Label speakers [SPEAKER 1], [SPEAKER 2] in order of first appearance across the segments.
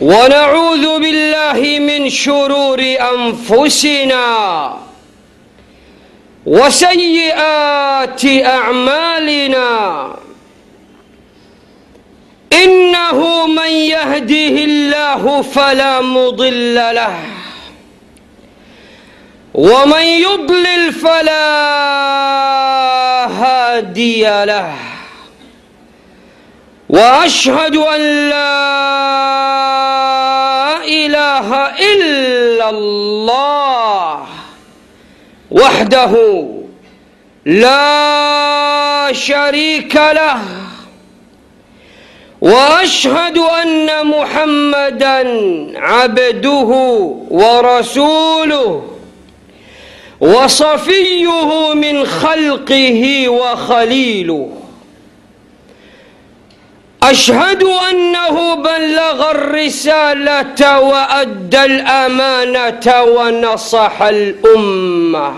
[SPEAKER 1] ونعوذ بالله من شرور أنفسنا وسيئات أعمالنا. إنه من يهده الله فلا مضل له ومن يضلل فلا هادي له وأشهد أن لا إله إلا الله وحده لا شريك له وأشهد أن محمدا عبده ورسوله وصفيه من خلقه وخليله أشهد أنه بلغ الرسالة وأدى الأمانة ونصح الأمة.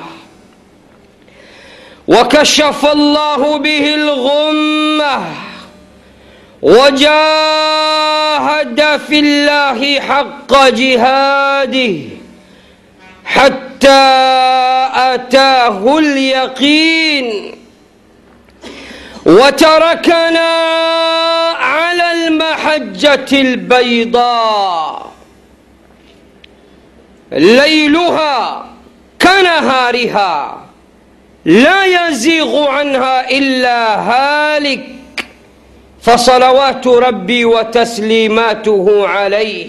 [SPEAKER 1] وكشف الله به الغمة. وجاهد في الله حق جهاده حتى أتاه اليقين. وتركنا على المحجه البيضاء. ليلها كنهارها لا يزيغ عنها إلا هالك. فصلوات ربي وتسليماته عليه.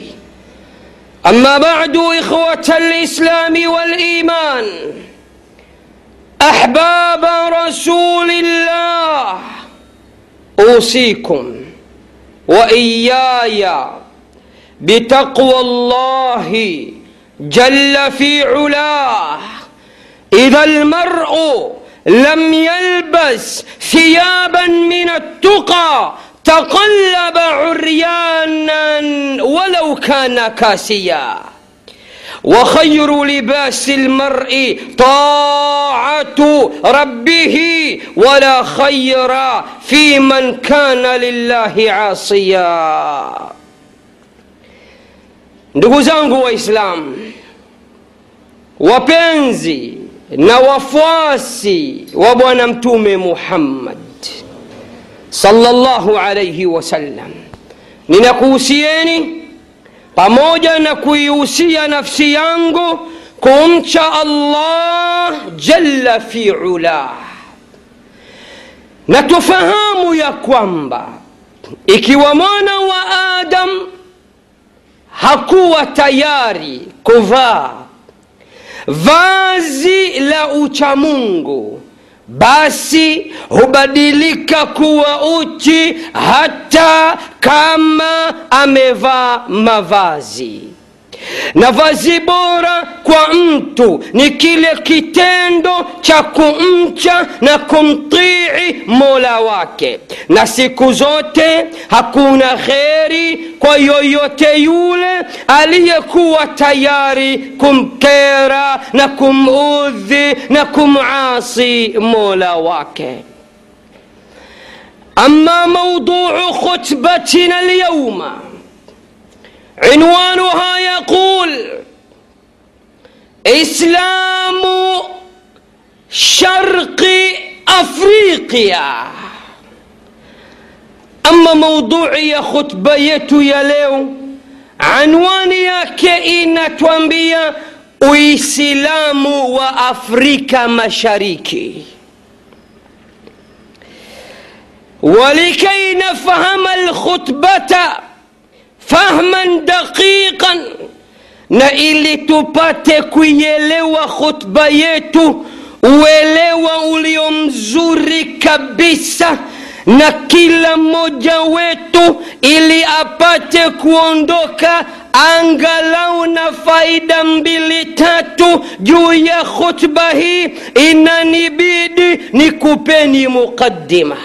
[SPEAKER 1] أما بعد إخوة الإسلام والإيمان أحباب رسول الله أوصيكم. وإياي بتقوى الله جل في علاه. إذا المرء لم يلبس ثيابا من التقى تقلب عريانا ولو كان كاسيا. وخير لباس المرء طاعه ربه ولا خير في من كان لله عاصيا ndugu zangu waislamu wapenzi na wafuasi wa bwana mtume muhammad sallallahu alaihi wasallam ninakuhusieni pamoja na kuihusia nafsi yangu kumcha allah jalla fi ulah na tufahamu ya kwamba ikiwa mwana wa adam hakuwa tayari kuvaa vazi la uchamungu basi hubadilika kuwa uchi hata kama amevaa mavazi na vazi bora kwa mtu ni kile kitendo cha kumcha na kumtii mola wake. Na siku zote hakuna kheri kwa yoyote yule aliyekuwa tayari kumkera na kumudhi na kumasi mola wake. Ama mauduu khutbatina alyauma عنوانها يقول إسلام شرق أفريقيا. أما موضوعي خطبة يتو يا ليو عنواني كئنا توانبيا اسلام وأفريقيا مشاريكي. ولكي نفهم الخطبة fahman daqiqan, na ili tupate kuielewa khutba yetu uelewa ulio mzuri kabisa, na kila mmoja wetu ili apate kuondoka angalau na faida mbili tatu juu ya khutba hii, inanibidi ni kupeni muqaddima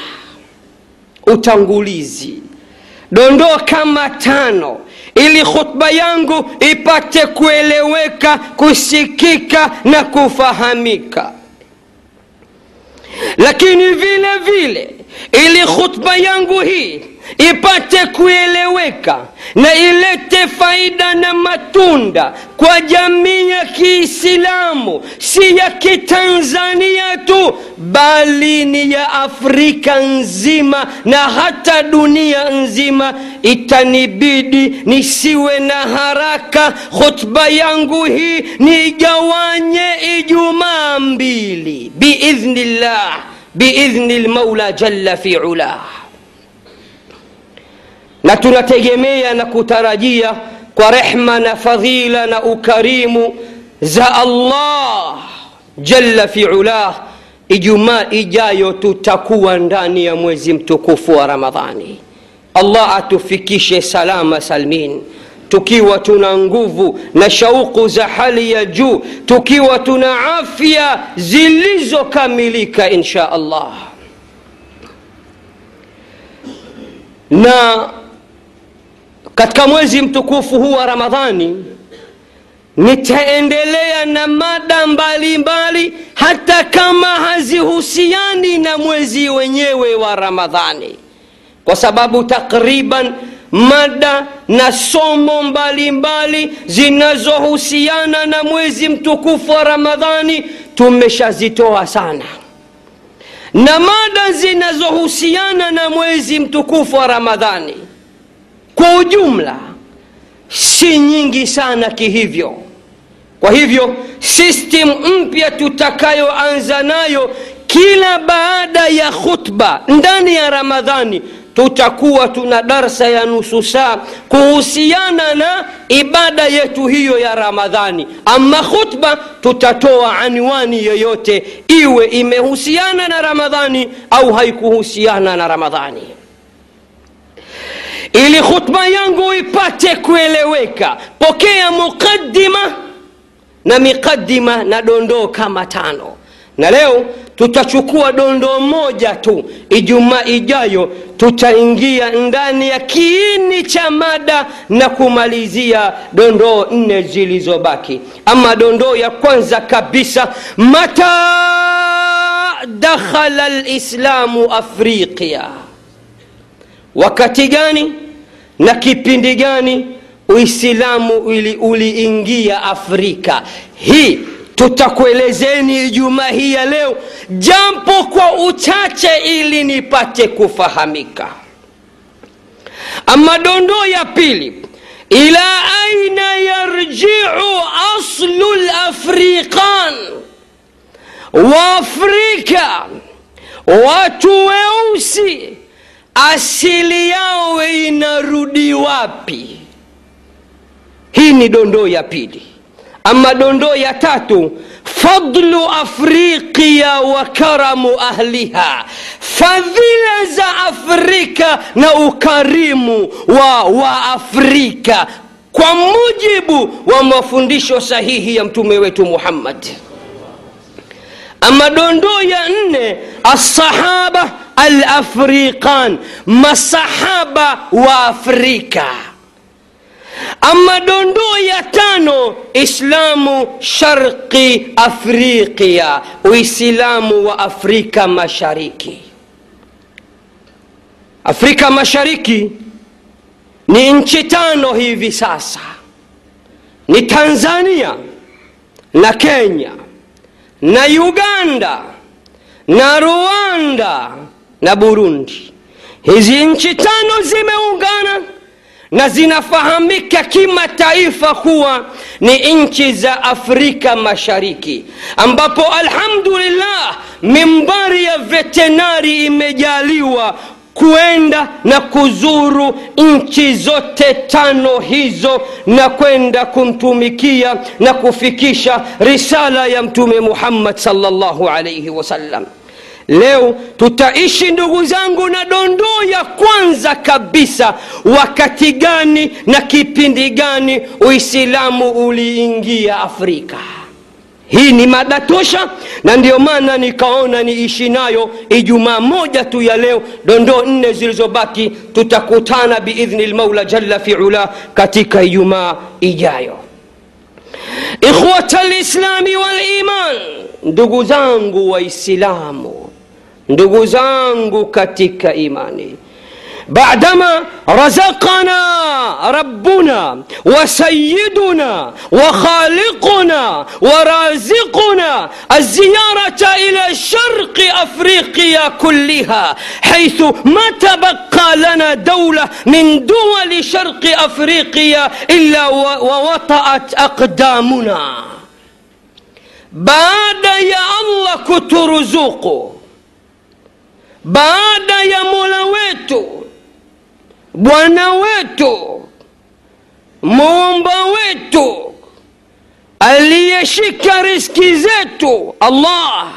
[SPEAKER 1] utangulizi dondoo kama tano ili khutba yangu ipate kueleweka kusikika na kufahamika. Lakini vile vile ili khutba yangu hii ipate kueleweka na ilete faida na matunda kwa jamii ya kiislamu si ya kitanzania tu bali ni ya afrika nzima na hata dunia nzima. Itanibidi nisiwe na haraka. Khutba yangu hii niigawanye ijumaa mbili. Biidhnillah biidhni lmaula jalla fi ulah na tunategemea na kutarajia kwa rehma na fadhila na ukarimu za allah jalla fi ulah. Ijumaa ijayo tutakuwa ndani ya mwezi mtukufu wa ramadhani. Allah atufikishe salama salmin. Tukiwa tuna nguvu na shauku za hali ya juu tukiwa tuna afya zilizokamilika insha allah. Na katika mwezi mtukufu huu wa ramadhani nitaendelea na mada mbalimbali mbali, hata kama hazihusiani na mwezi wenyewe wa ramadhani. Kwa sababu takriban mada na somo mbalimbali zinazohusiana na mwezi mtukufu wa ramadhani tumeshazitoa sana. Na mada zinazohusiana na mwezi mtukufu wa ramadhani kwa ujumla si nyingi sana kihivyo. Kwa hivyo system mpya tutakayoanza nayo kila baada ya khutba ndani ya ramadhani tutakuwa tuna darsa ya nusu saa kuhusiana na ibada yetu hiyo ya ramadhani. Ama khutba tutatoa anwani yoyote iwe imehusiana na ramadhani au haikuhusiana na ramadhani ili khutba yangu ipate kueleweka. Pokea muqadima na miqaddima na dondoo kama tano. Na leo tutachukua dondoo moja tu. Ijumaa ijayo tutaingia ndani ya kiini cha mada na kumalizia dondoo nne zilizobaki. Ama dondoo ya kwanza kabisa mata dakhala lislamu afriqia wakati gani na kipindi gani uislamu uliingia afrika? Hii tutakuelezeni ijumaa hii ya leo jambo kwa uchache ili nipate kufahamika. Ama dondoo ya pili ila aina yarjiu aslu lafriqan waafrika watu weusi asili yao inarudi wapi? Hii ni dondoo ya pili. Ama dondoo ya tatu fadlu afriqiya wa karamu ahliha. Fadhila za afrika na ukarimu wa waafrika kwa mujibu wa mafundisho sahihi ya mtume wetu muhammad. Ama dondoo ya nne alafriqan masahaba wa afrika. Ama dondoo ya tano islamu sharqi afriqia uislamu wa afrika mashariki. Afrika mashariki ni nchi tano hivi sasa. Ni tanzania na kenya na uganda na rwanda na burundi. Hizi nchi tano zimeungana na zinafahamika kimataifa kuwa ni nchi za afrika mashariki ambapo alhamdulillah mimbari ya vetenari imejaliwa kuenda na kuzuru nchi zote tano hizo na kwenda kumtumikia na kufikisha risala ya mtume muhammad salllahu alaihi wasallam leo tutaishi ndugu zangu na dondoo ya kwanza kabisa. Wakati gani na kipindi gani uislamu uliingia afrika? Hii ni mada tosha na ndio maana nikaona niishi nayo ijumaa moja tu ya leo. Dondoo nne zilizobaki tutakutana biidhni lmaula jalla fiula katika ijumaa ijayo. Ikhwata lislami waliman ndugu zangu waislamu ndugu zangu katika imani بعدما رزقنا ربنا وسيدنا وخالقنا ورازقنا الزيارة إلى شرق أفريقيا كلها حيث ما تبقى لنا دولة من دول شرق أفريقيا إلا ووطأت أقدامنا بعد يا الله كترزوقه baada ya mola wetu bwana wetu muumba wetu aliyeshika riski zetu allah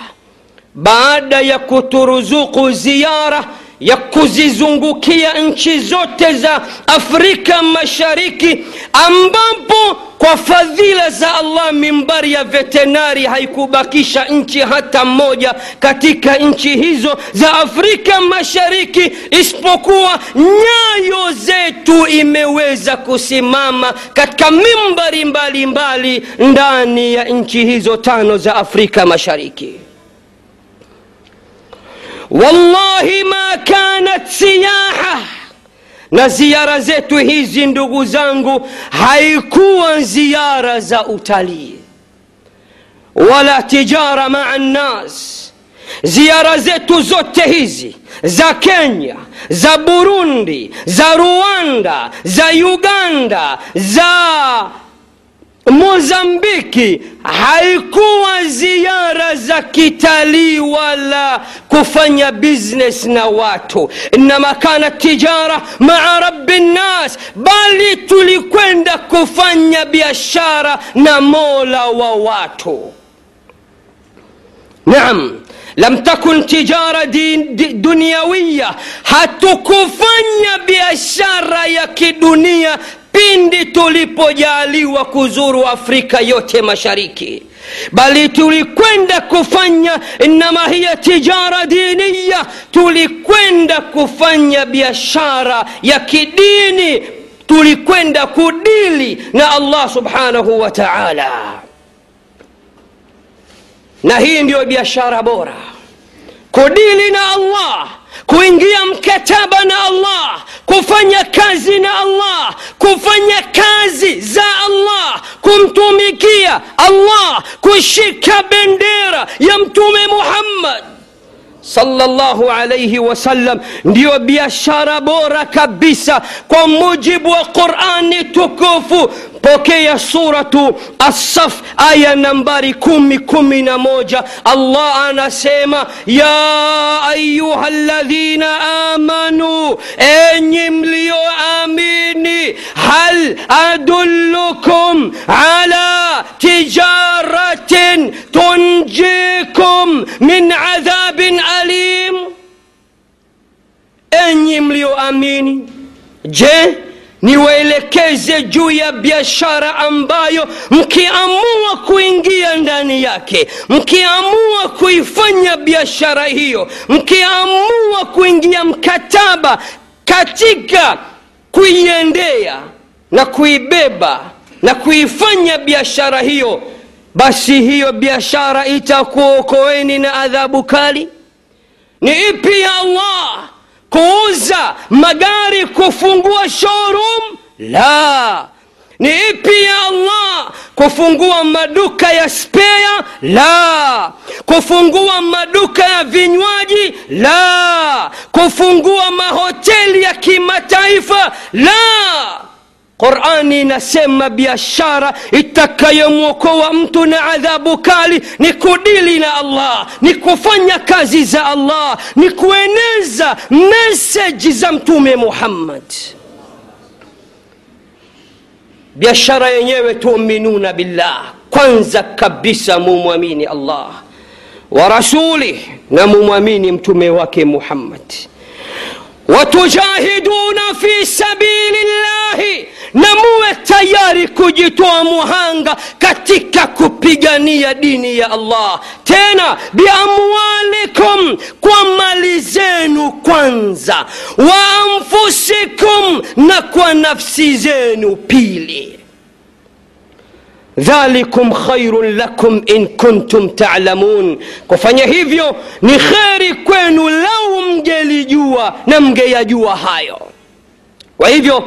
[SPEAKER 1] baada ya kuturuzuku ziara ya kuzizungukia nchi zote za afrika mashariki ambapo kwa fadhila za allah mimbari ya vetenari haikubakisha nchi hata moja katika nchi hizo za afrika mashariki isipokuwa nyayo zetu imeweza kusimama katika mimbari mbalimbali ndani ya nchi hizo tano za afrika mashariki wallahi ma kanat siyaha na ziara zetu hizi ndugu zangu haikuwa ziara za utalii wala tijara maa nnas. Ziara zetu zote hizi za kenya za burundi za rwanda za uganda za mozambiki haikuwa ziara za kitalii wala kufanya business na watu. Innama kana tijara maa rabbi nnas bali tulikwenda kufanya biashara na mola wa watu. Naam lam takun tijara dunyawiya hatukufanya biashara ya kidunia pindi tulipojaliwa kuzuru afrika yote mashariki bali tulikwenda kufanya innama hiya tijara diniya tulikwenda kufanya biashara ya kidini tulikwenda kudili na allah subhanahu wa taala. Na hii ndiyo biashara bora kudili na allah kuingia mkataba na allah kufanya kazi na allah kufanya kazi za allah kumtumikia allah kushika bendera ya mtume muhammad صلى الله عليه وسلم ديو بيشارة بورا كبسة كون موجب وقرآن تكوفو بوكي سورة الصف آية نمبر كمي كمي نموجة الله أنا سيما يا أيها الذين آمنوا أني مليو آميني هل أدلكم على تجارة تنجيكم من عذاب enyi mlioamini je niwaelekeze juu ya biashara ambayo mkiamua kuingia ndani yake mkiamua kuifanya biashara hiyo mkiamua kuingia mkataba katika kuiendea na kuibeba na kuifanya biashara hiyo basi hiyo biashara itakuokoeni na adhabu kali? Ni ipi ya allah kuuza magari kufungua showroom? La. Ni ipi ya allah? Kufungua maduka ya spea la. Kufungua maduka ya vinywaji? La. Kufungua mahoteli ya kimataifa? La qurani inasema biashara itakayomwokoa mtu na adhabu kali ni kudili na allah ni kufanya kazi za allah ni kueneza meseji za mtume muhammad. Biashara yenyewe tuminuna billah kwanza kabisa mumwamini allah wa rasulih na mumwamini mtume wake muhammad. Watujahiduna fi sabili llahi na muwe tayari kujitoa muhanga katika kupigania dini ya allah. Tena biamwalikum kwa mali zenu kwanza wa anfusikum na kwa nafsi zenu pili. Dhalikum khairun lakum in kuntum talamun. Kufanya hivyo ni kheri kwenu lau mngelijua na mngeyajua hayo. Kwa hivyo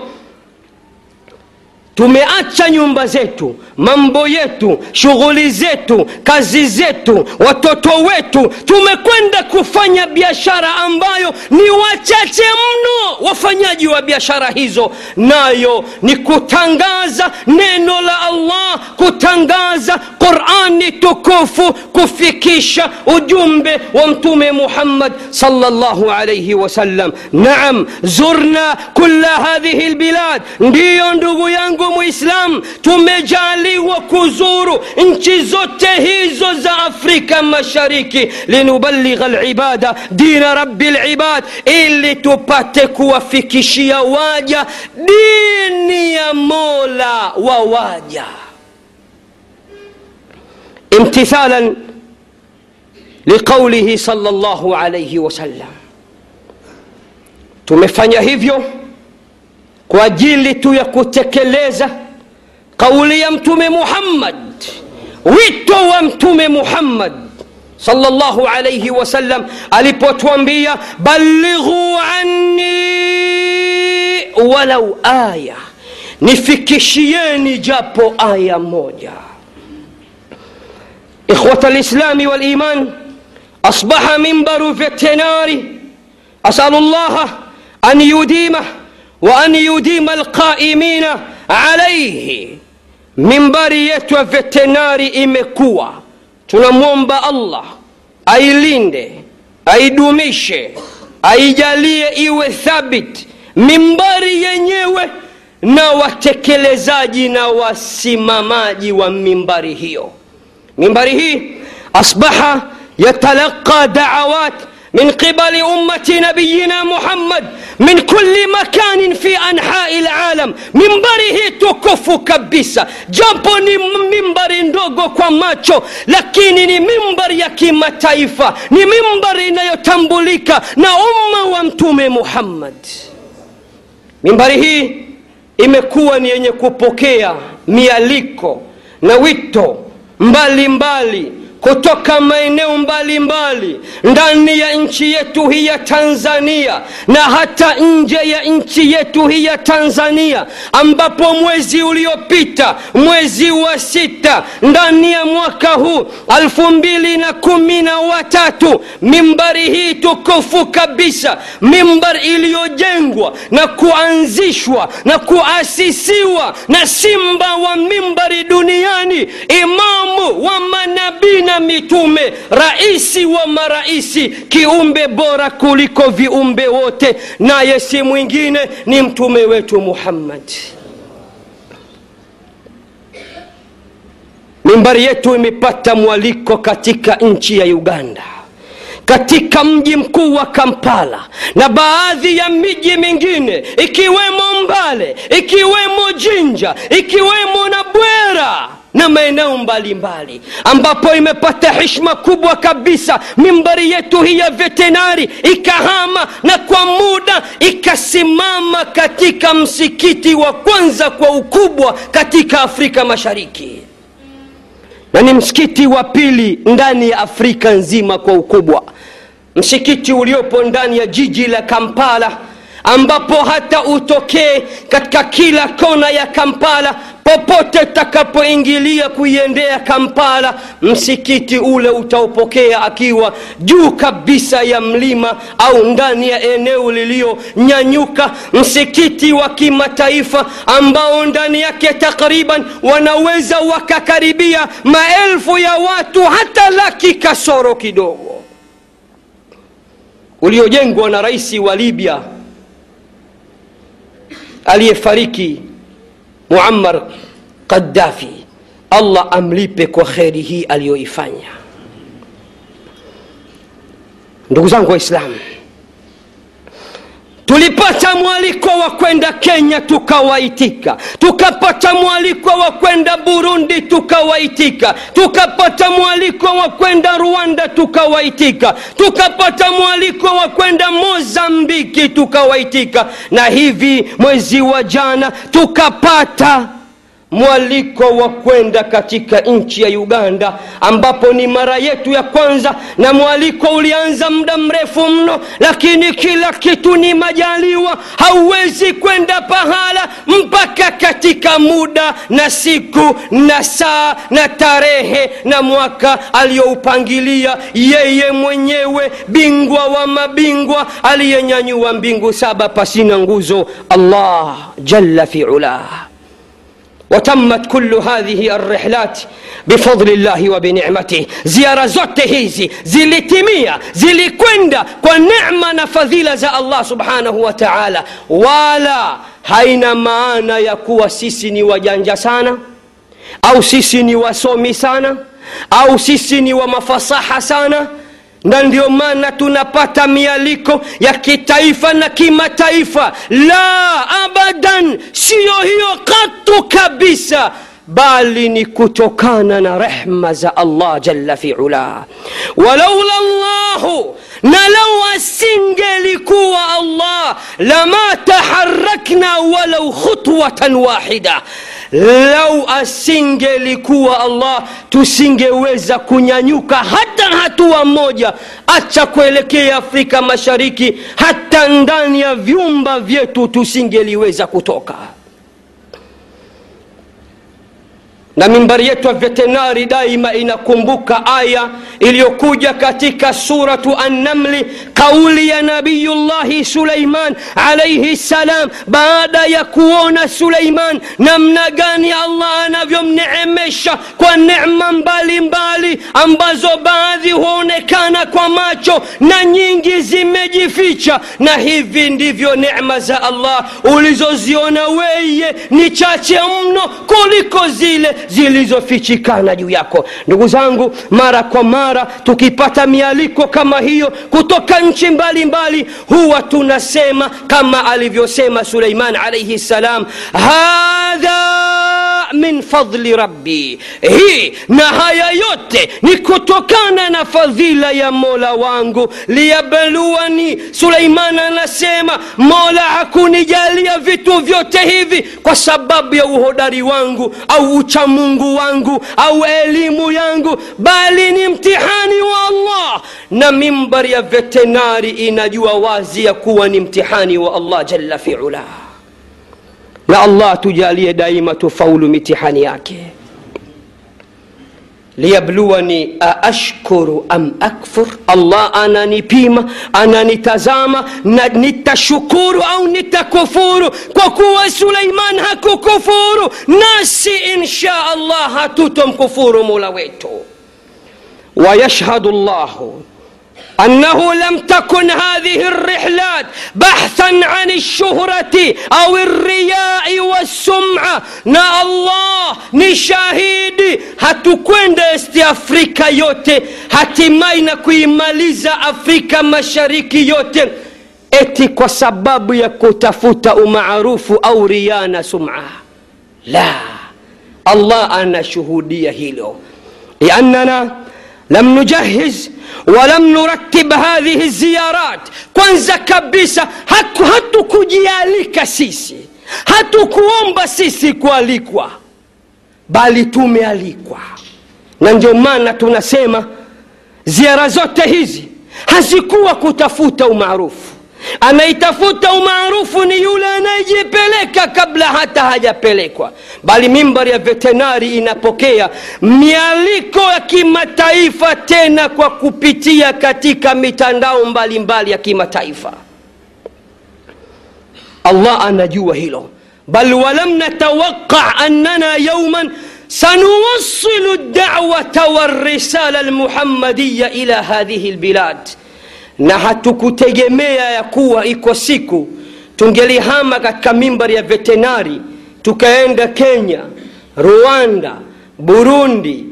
[SPEAKER 1] tumeacha nyumba zetu mambo yetu shughuli zetu kazi zetu watoto wetu. Tumekwenda kufanya biashara ambayo ni wachache mno wafanyaji wa biashara hizo. Nayo ni kutangaza neno la allah kutangaza qurani tukufu kufikisha ujumbe wa mtume muhammad salllahu alaihi wasallam. Naam zurna kula hadhihi lbilad ndiyo ndugu yangu muislam tumejaliwa kuzuru nchi zote hizo za afrika mashariki linubaligha libada dina rabi libad ili tupate kuwafikishia waja dini ya mola wa waja امتثالا لقوله صلى الله عليه وسلم tumefanya hivyo kwa ajili tu ya kutekeleza kauli ya mtume muhammad wito wa mtume muhammad salllahu alaihi wasallam alipotwambia balighu anni walau aya nifikishieni japo aya moja إخوة الإسلام والإيمان أصبح منبر فيتناري أسأل الله أن wa an yudima alqaimina alaihi. Mimbari yetu ya vetenari imekuwa, tunamwomba Allah ailinde, aidumishe, aijalie iwe thabiti mimbari yenyewe na watekelezaji na wasimamaji wa mimbari hiyo. Mimbari hii asbaha yatalaqa daawat من قبل أمة نبينا محمد من كل مكان في أنحاء العالم منبره tukufu kabisa japo ni mimbari ndogo kwa macho lakini ni mimbari ya kimataifa ni mimbari inayotambulika na umma wa mtume muhammad mimbari hii imekuwa ni yenye kupokea mialiko na wito mbalimbali mbali kutoka maeneo mbalimbali ndani ya nchi yetu hii ya tanzania na hata nje ya nchi yetu hii ya tanzania ambapo mwezi uliopita mwezi wa sita ndani ya mwaka huu alfu mbili na kumi na watatu mimbari hii tukufu kabisa mimbari iliyojengwa na kuanzishwa na kuasisiwa na simba wa mimbari duniani imamu wa manabii na mitume raisi wa maraisi kiumbe bora kuliko viumbe wote naye si mwingine ni mtume wetu muhammad. Mimbari yetu imepata mwaliko katika nchi ya uganda katika mji mkuu wa kampala na baadhi ya miji mingine ikiwemo mbale ikiwemo jinja ikiwemo na bwera na maeneo mbalimbali ambapo imepata heshima kubwa kabisa. Mimbari yetu hii ya vetenari ikahama na kwa muda ikasimama katika msikiti wa kwanza kwa ukubwa katika afrika mashariki. Na ni msikiti wa pili ndani ya afrika nzima kwa ukubwa. Msikiti uliopo ndani ya jiji la kampala ambapo hata utokee katika kila kona ya kampala popote utakapoingilia kuiendea kampala msikiti ule utaupokea akiwa juu kabisa ya mlima au ndani ya eneo liliyonyanyuka msikiti wa kimataifa ambao ndani yake takriban wanaweza wakakaribia maelfu ya watu hata laki kasoro kidogo uliojengwa na rais wa libya aliyefariki muammar qaddafi allah amlipe kwa kheri hii aliyoifanya. Ndugu zangu waislamu tulipata mwaliko wa kwenda kenya tukawaitika. Tukapata mwaliko wa kwenda burundi tukawaitika. Tukapata mwaliko wa kwenda rwanda tukawaitika. Tukapata mwaliko wa kwenda mozambiki tukawaitika. Na hivi mwezi wa jana tukapata mwaliko wa kwenda katika nchi ya uganda ambapo ni mara yetu ya kwanza na mwaliko ulianza muda mrefu mno lakini kila kitu ni majaliwa hauwezi kwenda pahala mpaka katika muda na siku na saa na tarehe na mwaka aliyoupangilia yeye mwenyewe bingwa wa mabingwa aliyenyanyua mbingu saba pasina nguzo allah jalla fi ulah وتمت كل هذه الرحلات بفضل الله وبنعمته. زيارة زوت هيزي زيلي تيمية زيلي كويندا ونعمة فذيلة زى الله سبحانه وتعالى. ولا هين ما أنا يكوى سيسني وجانجا سانا أو سيسني وسومي سانا أو سيسني ومفصاحة وما فصحة سانا na ndio maana tunapata mialiko ya kitaifa na kimataifa la abadan siyo hiyo katu kabisa bali ni kutokana na rehma za allah jalla fiula walaula llahu na lau asingelikuwa allah lama taharakna walau khutwatan wahida lau asingelikuwa allah tusingeweza kunyanyuka hata hatua moja. Acha kuelekea afrika mashariki hata ndani ya vyumba vyetu tusingeliweza kutoka na mimbari yetu ya vetenari daima inakumbuka aya iliyokuja katika suratu annamli kauli ya nabiyullahi suleiman alaihi ssalam baada ya kuona suleiman namna gani allah anavyomneemesha kwa necma mbalimbali ambazo baadhi huonekana kwa macho na nyingi zimejificha. Na hivi ndivyo necma za allah ulizoziona weye ni chache mno kuliko zile zilizofichikana juu yako. Ndugu zangu mara kwa mara tukipata mialiko kama hiyo kutoka nchi mbalimbali huwa tunasema kama alivyosema suleiman alaihi ssalam hadha min fadli rabbi. Hii na haya yote ni kutokana na fadhila ya mola wangu. Liyabluani suleiman anasema mola hakunijalia vitu vyote hivi kwa sababu ya uhodari wangu au uchamungu wangu au elimu yangu bali ni mtihani wa allah. Na mimbari ya vetenari inajua wazi ya kuwa ni mtihani wa allah jalla fiulah na allah tujalie daima tufaulu mitihani yake. Liyabluwani aashkuru am akfur? Allah ananipima ananitazama na nitashukuru au nitakufuru. Kwa kuwa suleiman hakukufuru nasi insha allah hatutomkufuru mola wetu. Wayashhadu llahu أنه لم تكن هذه الرحلات بحثا عن الشهرة أو الرياء والسمعة. نا الله نشاهد هتكويند إستي أفريكا يوت هتماين كوي ماليزا أفريكا مشاريكي يوت إتي كو سباب يكو تفوت معروف أو ريانا سمعة. لا. الله أنا شهودية هيلو. لأننا lam nujahiz walam nuratib hadhihi ziyarat. Kwanza kabisa hatukujialika sisi. Hatukuomba sisi kualikwa. Bali tumealikwa. Na ndio maana tunasema ziara zote hizi hazikuwa kutafuta umaarufu anaitafuta umaarufu ni yule anayejipeleka kabla hata hajapelekwa bali mimbari ya vetenari inapokea mialiko ya kimataifa tena kwa kupitia katika mitandao mbalimbali mbali ya kimataifa allah anajua hilo bal walam natawaqa annana yauman سنوصل الدعوة والرسالة المحمدية إلى هذه البلاد na hatukutegemea ya kuwa iko siku tungelihama katika mimbari ya vetenari tukaenda kenya rwanda burundi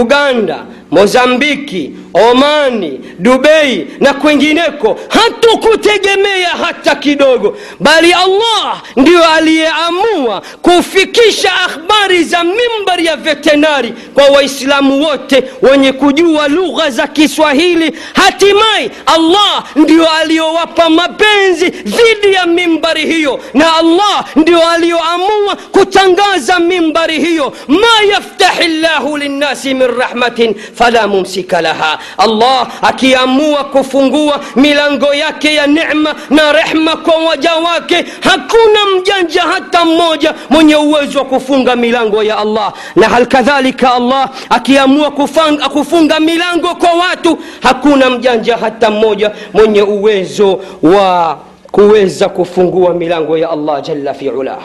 [SPEAKER 1] uganda mozambiki omani dubei na kwengineko hatukutegemea hata kidogo bali allah ndiyo aliyeamua kufikisha akhbari za mimbari ya vetenari kwa waislamu wote wenye kujua lugha za kiswahili. Hatimaye allah ndio aliyowapa mapenzi dhidi ya mimbari hiyo na allah ndio aliyoamua kutangaza mimbari hiyo. Ma yaftahi llahu linnasi min rahmatin fala mumsika laha allah akiamua kufungua milango yake ya necma na rehma kwa waja wake hakuna mjanja hata mmoja mwenye uwezo wa kufunga milango ya allah na halikadhalika allah akiamua kufanga, kufunga milango kwa watu hakuna mjanja hata mmoja mwenye uwezo wa kuweza kufungua milango ya allah jalla fiulah.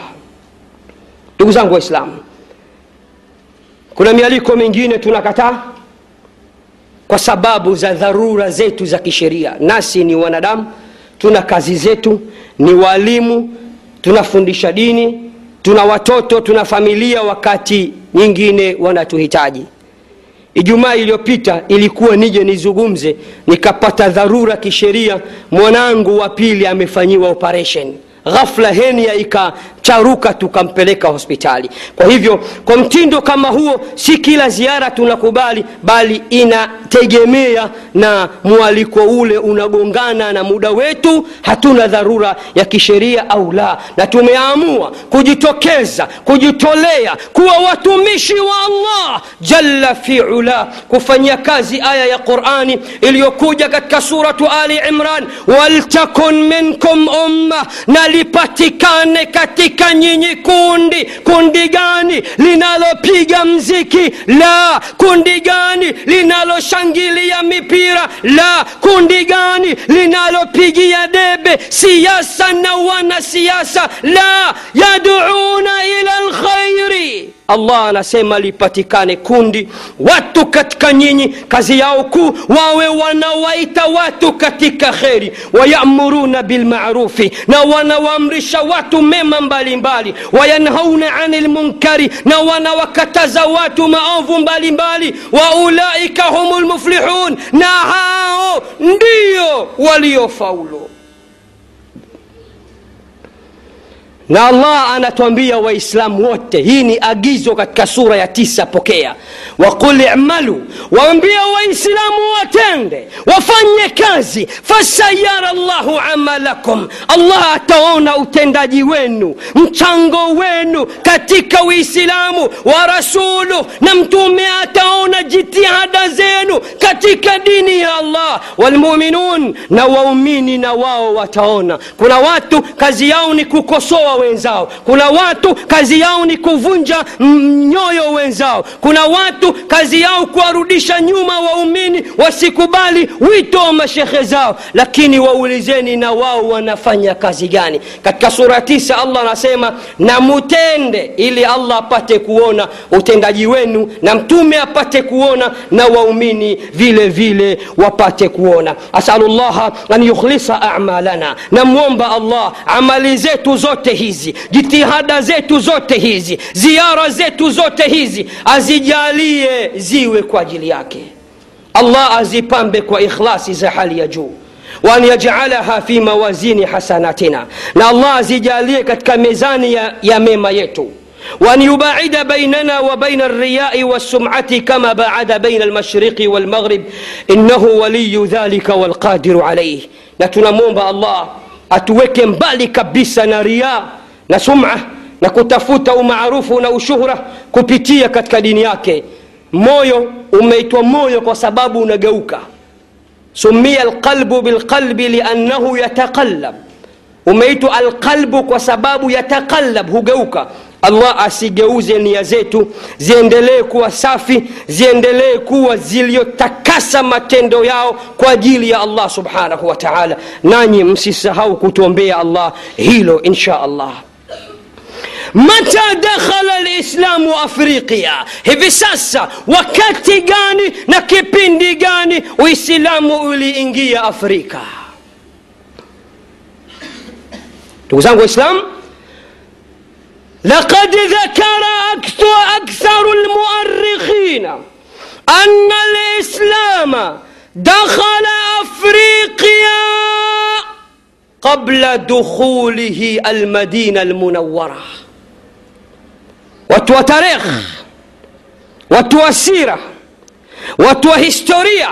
[SPEAKER 1] ndugu zangu waislamu kuna mialiko mingine tunakataa kwa sababu za dharura zetu za kisheria. Nasi ni wanadamu tuna kazi zetu ni walimu tunafundisha dini tuna watoto tuna familia wakati nyingine wanatuhitaji. Ijumaa iliyopita ilikuwa nije nizungumze nikapata dharura kisheria mwanangu wa pili amefanyiwa operation ghafla henia ikacharuka tukampeleka hospitali. Kwa hivyo kwa mtindo kama huo si kila ziara tunakubali bali inategemea na mwaliko ule unagongana na muda wetu. Hatuna dharura ya kisheria au la. Na tumeamua kujitokeza kujitolea kuwa watumishi wa allah jalla fiula, kufanyia kazi aya ya qurani iliyokuja katika suratu ali imran waltakun minkum umma na lipatikane katika nyinyi kundi. Kundi gani linalopiga mziki? La. Kundi gani linaloshangilia mipira? La. Kundi gani linalopigia debe? Siasa na wanasiasa? La. Yaduuna ila lkhairi allah anasema lipatikane kundi watu katika nyinyi kazi yao kuu wawe wanawaita watu katika kheri. Wayamuruna bilmarufi na wanawaamrisha watu mema mbalimbali. Wayanhauna ani lmunkari na wanawakataza watu maovu mbalimbali. Waulaika hum lmuflihun na hao ndio waliofaulu na allah anatuambia waislamu wote hii ni agizo katika sura ya tisa pokea. Waqul imalu waambia waislamu watende wafanye kazi. Fasayara llahu amalakum. Allah ataona utendaji wenu mchango wenu katika uislamu wa rasuluh na mtume ataona jitihada zenu katika dini ya allah. Walmuminun na waumini na wao wataona. Kuna watu kazi yao ni kukosoa wenzao. Kuna watu kazi yao ni kuvunja nyoyo wenzao. Kuna watu kazi yao kuwarudisha nyuma waumini wasikubali wito wa mashehe zao. Lakini waulizeni na wao wanafanya kazi gani? Katika sura tisa allah anasema na mutende ili allah apate kuona utendaji wenu na mtume apate kuona na waumini vile vile wapate kuona. Asalullaha an yukhlisa amalana. Namwomba allah amali zetu zote hizi jitihada zetu zote hizi ziara zetu zote hizi azijalie ziwe kwa ajili yake allah azipambe kwa ikhlasi za hali ya juu وأن يجعلها في موازين حسناتنا na allah azijalie katika mezani ya, ya mema yetu وأن يباعد بيننا وبين الرياء والسمعة كما باعد بين المشرق والمغرب إنه ولي ذلك والقادر عليه نتنموم الله atuweke mbali kabisa na riaa na suma na kutafuta umaarufu na ushuhra kupitia katika dini yake. Moyo umeitwa moyo kwa sababu unageuka. Sumia alqalbu bilqalbi liannahu yataqallab. Umeitwa alqalbu kwa sababu yataqallab hugeuka allah asigeuze nia zetu ziendelee kuwa safi ziendelee kuwa ziliyotakasa matendo yao kwa ajili ya allah subhanahu wa taala. Nanyi msisahau kutuombea allah hilo insha allah. Mata dakhala lislamu afriqia. Hivi sasa wakati gani na kipindi gani uislamu uliingia afrika? Ndugu zangu waislamu لقد ذكر أكثر المؤرخين أن الإسلام دخل أفريقيا قبل دخوله المدينة المنورة. وتو تاريخ وتو سيرة وتو هستورية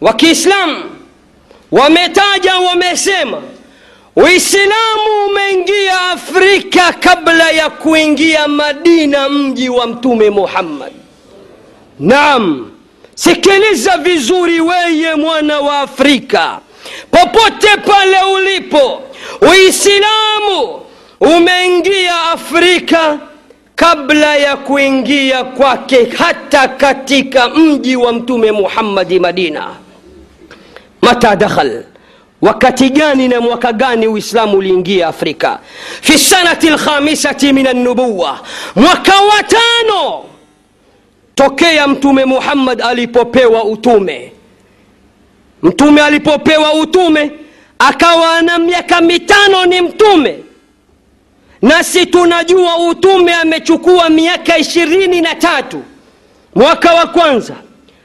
[SPEAKER 1] وكإسلام ومتاجة ومسيمة uislamu umeingia afrika kabla ya kuingia madina mji wa mtume muhammad. Naam sikiliza vizuri weye mwana wa afrika. Popote pale ulipo uislamu umeingia afrika kabla ya kuingia kwake hata katika mji wa mtume muhammadi madina. Mata dakhal wakati gani na mwaka gani uislamu uliingia afrika? Fi sanati lkhamisati min annubuwa mwaka wa tano tokea mtume muhammad alipopewa utume. Mtume alipopewa utume akawa na miaka mitano ni mtume. Nasi tunajua utume amechukua miaka ishirini na tatu. Mwaka wa kwanza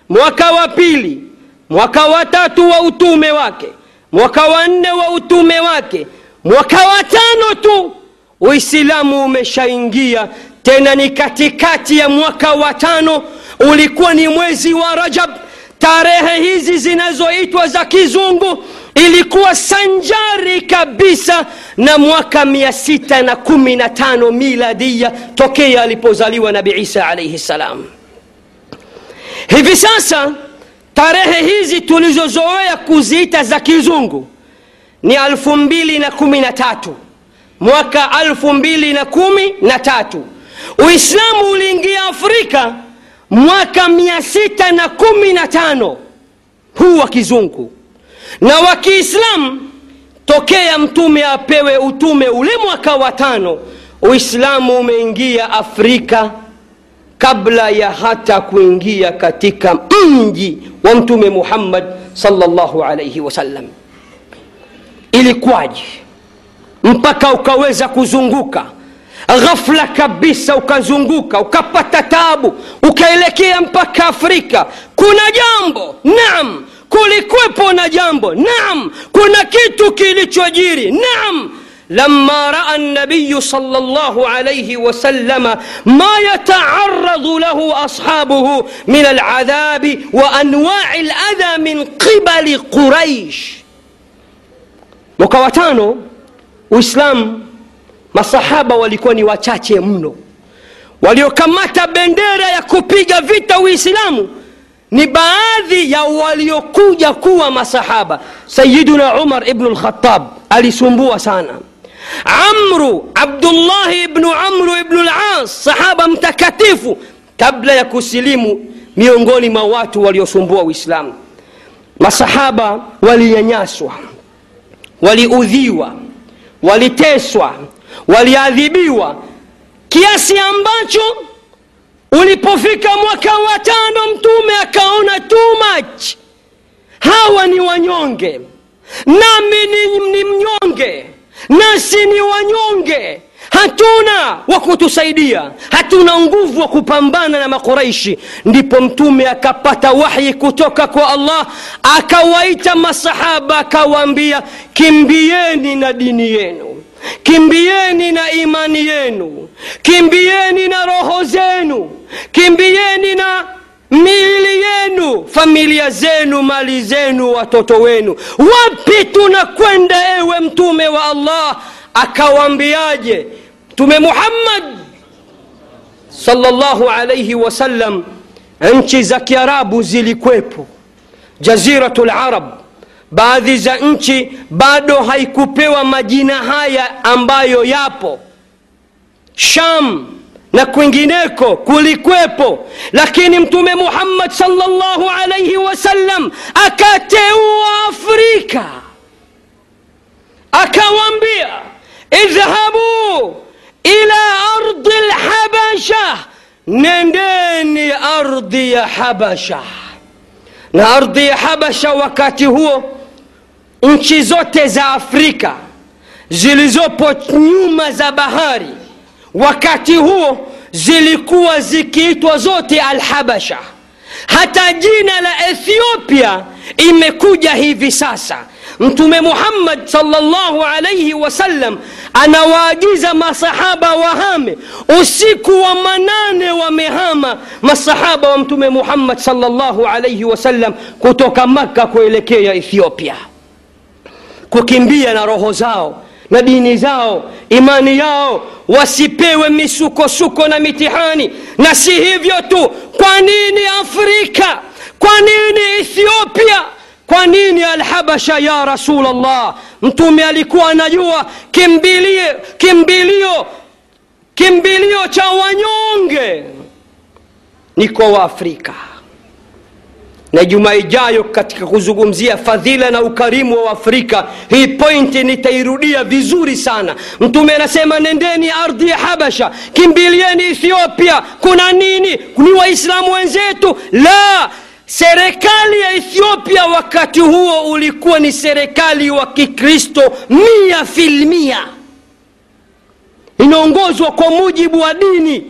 [SPEAKER 1] mwaka wa pili mwaka wa tatu wa utume wake mwaka wa nne wa utume wake. Mwaka wa tano tu uislamu umeshaingia. Tena ni katikati ya mwaka wa tano. Ulikuwa ni mwezi wa rajab. Tarehe hizi zinazoitwa za kizungu ilikuwa sanjari kabisa na mwaka 615 miladia tokea alipozaliwa nabi isa alaihi ssalam hivi sasa tarehe hizi tulizozoea kuziita za kizungu ni 213 mwaka 213 uislamu uliingia afrika mwaka 615 huu wa kizungu. Na wa kiislamu tokea mtume apewe utume ule mwaka wa tano uislamu umeingia afrika kabla ya hata kuingia katika mji wa mtume muhammad salllahu alaihi wasallam. Ilikuwaje? Mpaka ukaweza kuzunguka? Ghafla kabisa ukazunguka ukapata tabu ukaelekea mpaka afrika. Kuna jambo? Naam. Kulikwepo na jambo? Naam. Kuna kitu kilichojiri? Naam لما رأى النبي صلى الله عليه وسلم ما يتعرض له أصحابه من العذاب وأنواع الأذى من قبل قريش. وكواتانو واسلام ما صحابه ولكوني واتاتي منه waliokamata bendera ya kupiga vita نباذي يا baadhi ya ما صحابة سيدنا عمر ابن الخطاب ألي alisumbua sana. Amru abdullahi ibnu amru ibnu las sahaba mtakatifu kabla ya kusilimu miongoni mwa watu waliosumbua uislamu. Masahaba walinyanyaswa waliudhiwa waliteswa waliadhibiwa kiasi ambacho ulipofika mwaka wa tano mtume akaona too much. Hawa ni wanyonge nami ni mnyonge nasi ni wanyonge. Hatuna wa kutusaidia. Hatuna nguvu wa kupambana na makuraishi. Ndipo mtume akapata wahyi kutoka kwa allah akawaita masahaba akawaambia kimbieni na dini yenu. Kimbieni na imani yenu. Kimbieni na roho zenu. Kimbieni na miili yenu familia zenu mali zenu watoto wenu. Wapi tunakwenda ewe mtume wa allah? Akawambiaje mtume muhammad salllahu alaihi wasallam nchi za kiarabu zilikwepo. Jaziratu larab baadhi za nchi bado haikupewa majina haya ambayo yapo. Sham na kwingineko kulikwepo. Lakini mtume muhammad salllahu alaihi wasallam akateua afrika. Akawambia idhhabu ila ardi lhabasha nendeni ardhi ya habasha. Na ardhi ya habasha wakati huo nchi zote za afrika zilizopo nyuma za bahari wakati huo zilikuwa zikiitwa zote alhabasha. Hata jina la ethiopia imekuja hivi sasa. Mtume muhammad salllahu alaihi wasallam anawaagiza masahaba wahame usiku wa manane wamehama masahaba wa mtume muhammad salllahu alaihi wasallam kutoka makka kuelekea ethiopia. Kukimbia na roho zao na dini zao imani yao wasipewe misukosuko na mitihani. Na si hivyo tu kwa nini afrika? Kwa nini ethiopia? Kwa nini alhabasha ya rasulllah mtume alikuwa anajua kimbilio kimbilio cha wanyonge ni kwa waafrika na juma ijayo katika kuzungumzia fadhila na ukarimu wa afrika hii pointi nitairudia vizuri sana. Mtume anasema nendeni ardhi ya habasha kimbilieni ethiopia. Kuna nini? Ni waislamu wenzetu? La! Serikali ya ethiopia wakati huo ulikuwa ni serikali wa kikristo mia filmia inaongozwa kwa mujibu wa dini.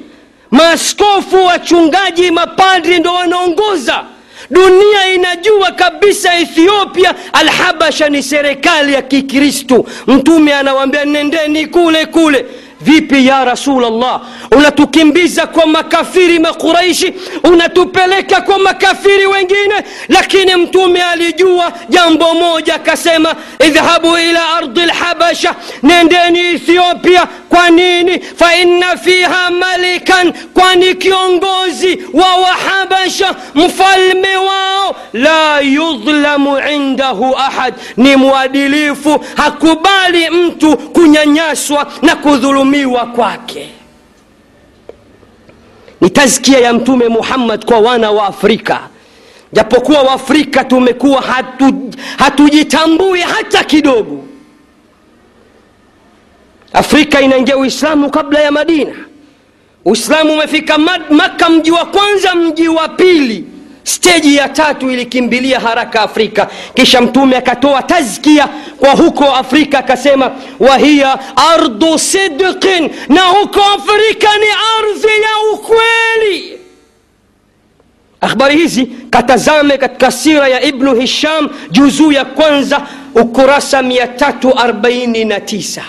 [SPEAKER 1] Maaskofu wachungaji mapadri ndo wanaongoza dunia inajua kabisa ethiopia alhabasha ni serikali ya kikristu mtume anawambia nendeni kule kule vipi ya rasulllah unatukimbiza kwa makafiri makuraishi unatupeleka kwa makafiri wengine? Lakini mtume alijua jambo moja akasema idhhabu ila ardi lhabasha nendeni ethiopia. Kwa nini? Faina fiha malikan kwani kiongozi wa wahabasha mfalme wao la yudhlamu indahu ahad. Ni mwadilifu hakubali mtu kunyanyaswa na kudhulumiwa kwake. Ni tazkia ya mtume muhammad kwa wana wa afrika. Japokuwa waafrika tumekuwa hatu, hatujitambui hata kidogo. Afrika inaingia uislamu kabla ya madina. Uislamu umefika maka mji wa kwanza mji wa pili steji ya tatu ilikimbilia haraka afrika. Kisha mtume akatoa tazkia kwa huko afrika akasema wahiya ardu sidqin na huko afrika ni ardhi ya ukweli. Akhbari hizi katazame katika sira ya ibnu hisham juzuu ya kwanza ukurasa 349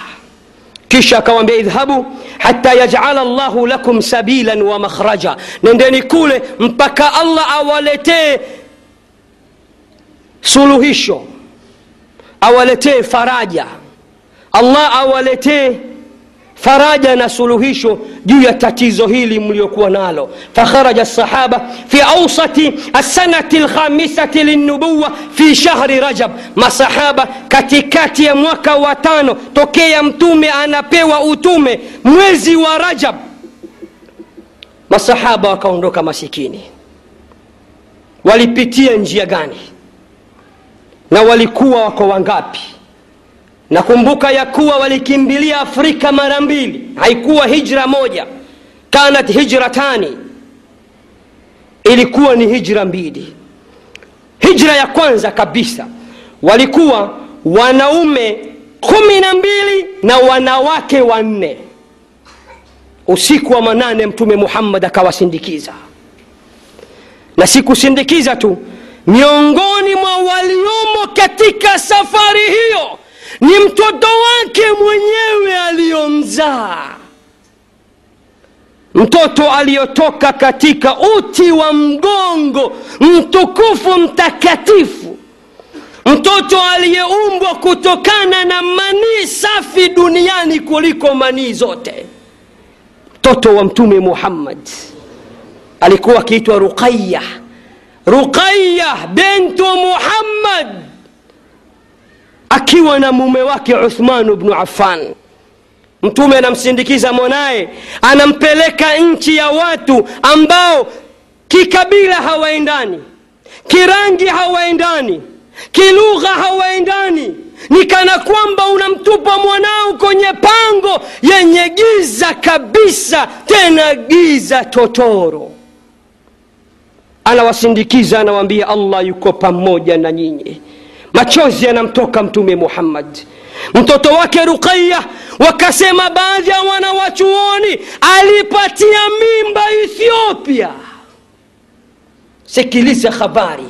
[SPEAKER 1] kisha akawambia idhhabu hata yajala llahu lakum sabilan wa makhraja. Nendeni kule mpaka allah awaletee suluhisho awaletee faraja. Allah awaletee faraja na suluhisho juu ya tatizo hili mliokuwa nalo. Fakharaja lsahaba fi ausati alsanati lkhamisati linubuwa fi shahri rajab. Masahaba katikati ya mwaka wa tano tokea mtume anapewa utume mwezi wa rajab masahaba wakaondoka masikini. Walipitia njia gani? Na walikuwa wako wangapi nakumbuka ya kuwa walikimbilia afrika mara mbili. Haikuwa hijra moja. Kanat hijratani. Ilikuwa ni hijra mbili. Hijra ya kwanza kabisa walikuwa wanaume kumi na mbili na wanawake wanne. Usiku wa manane mtume muhammad akawasindikiza. Na sikusindikiza tu miongoni mwa waliomo katika safari hiyo ni mtoto wake mwenyewe aliyomzaa. Mtoto aliyotoka katika uti wa mgongo mtukufu mtakatifu. Mtoto aliyeumbwa kutokana na manii safi duniani kuliko manii zote. Mtoto wa mtume muhammad. Alikuwa akiitwa ruqaya ruqaya bintu muhammad akiwa na mume wake uthmanu bnu affan. Mtume anamsindikiza mwanaye anampeleka nchi ya watu ambao kikabila hawaendani kirangi hawaendani kilugha hawaendani. Ni kana kwamba unamtupa mwanao kwenye pango yenye giza kabisa tena giza totoro. Anawasindikiza anawaambia allah yuko pamoja na nyinyi machozi yanamtoka mtume muhammad. Mtoto wake ruqaya wakasema baadhi ya wanawachuoni alipatia mimba ethiopia. Sikiliza habari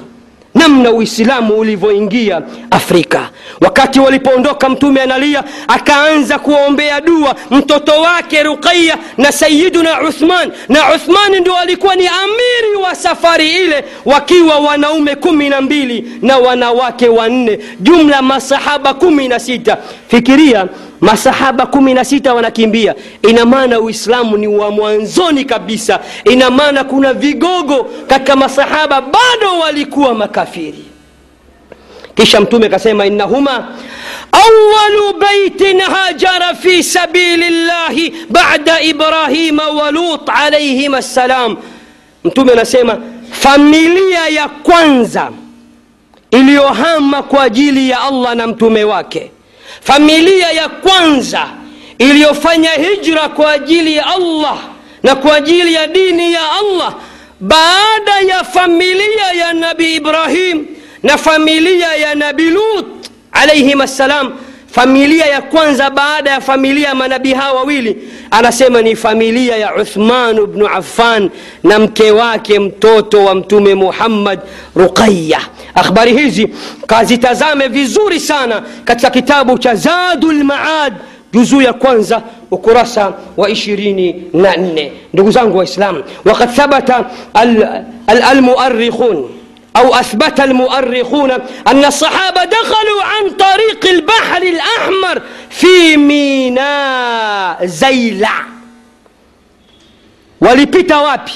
[SPEAKER 1] namna uislamu ulivyoingia afrika. Wakati walipoondoka mtume analia akaanza kuwaombea dua mtoto wake ruqaya na sayiduna uthman. Na uthman ndio alikuwa ni amiri wa safari ile wakiwa wanaume kumi na mbili na wanawake wanne jumla masahaba kumi na sita. Fikiria masahaba kumi na sita wanakimbia. Ina maana uislamu ni wa mwanzoni kabisa. Ina maana kuna vigogo katika masahaba bado walikuwa makafiri. Kisha mtume akasema innahuma awalu baitin hajara fi sabili llahi bada ibrahima wa lut alaihim assalam. Mtume anasema familia ya kwanza iliyohama kwa ajili ya allah na mtume wake familia ya kwanza iliyofanya hijra kwa ajili ya allah na kwa ajili ya dini ya allah baada ya familia ya nabi ibrahim na familia ya nabi lut alaihim assalam familia ya kwanza baada ya familia ya manabii hawa wawili anasema ni familia ya uthmanu bnu affan na mke wake mtoto wa mtume muhammad ruqaya akhbari hizi kazitazame vizuri sana katika kitabu cha zadu lmaad juzuu ya kwanza ukurasa wa 24 ndugu zangu waislam wakad thabata almuarikhun al, أو أثبت المؤرخون أن الصحابة دخلوا عن طريق البحر الأحمر في ميناء زيلع walipita wapi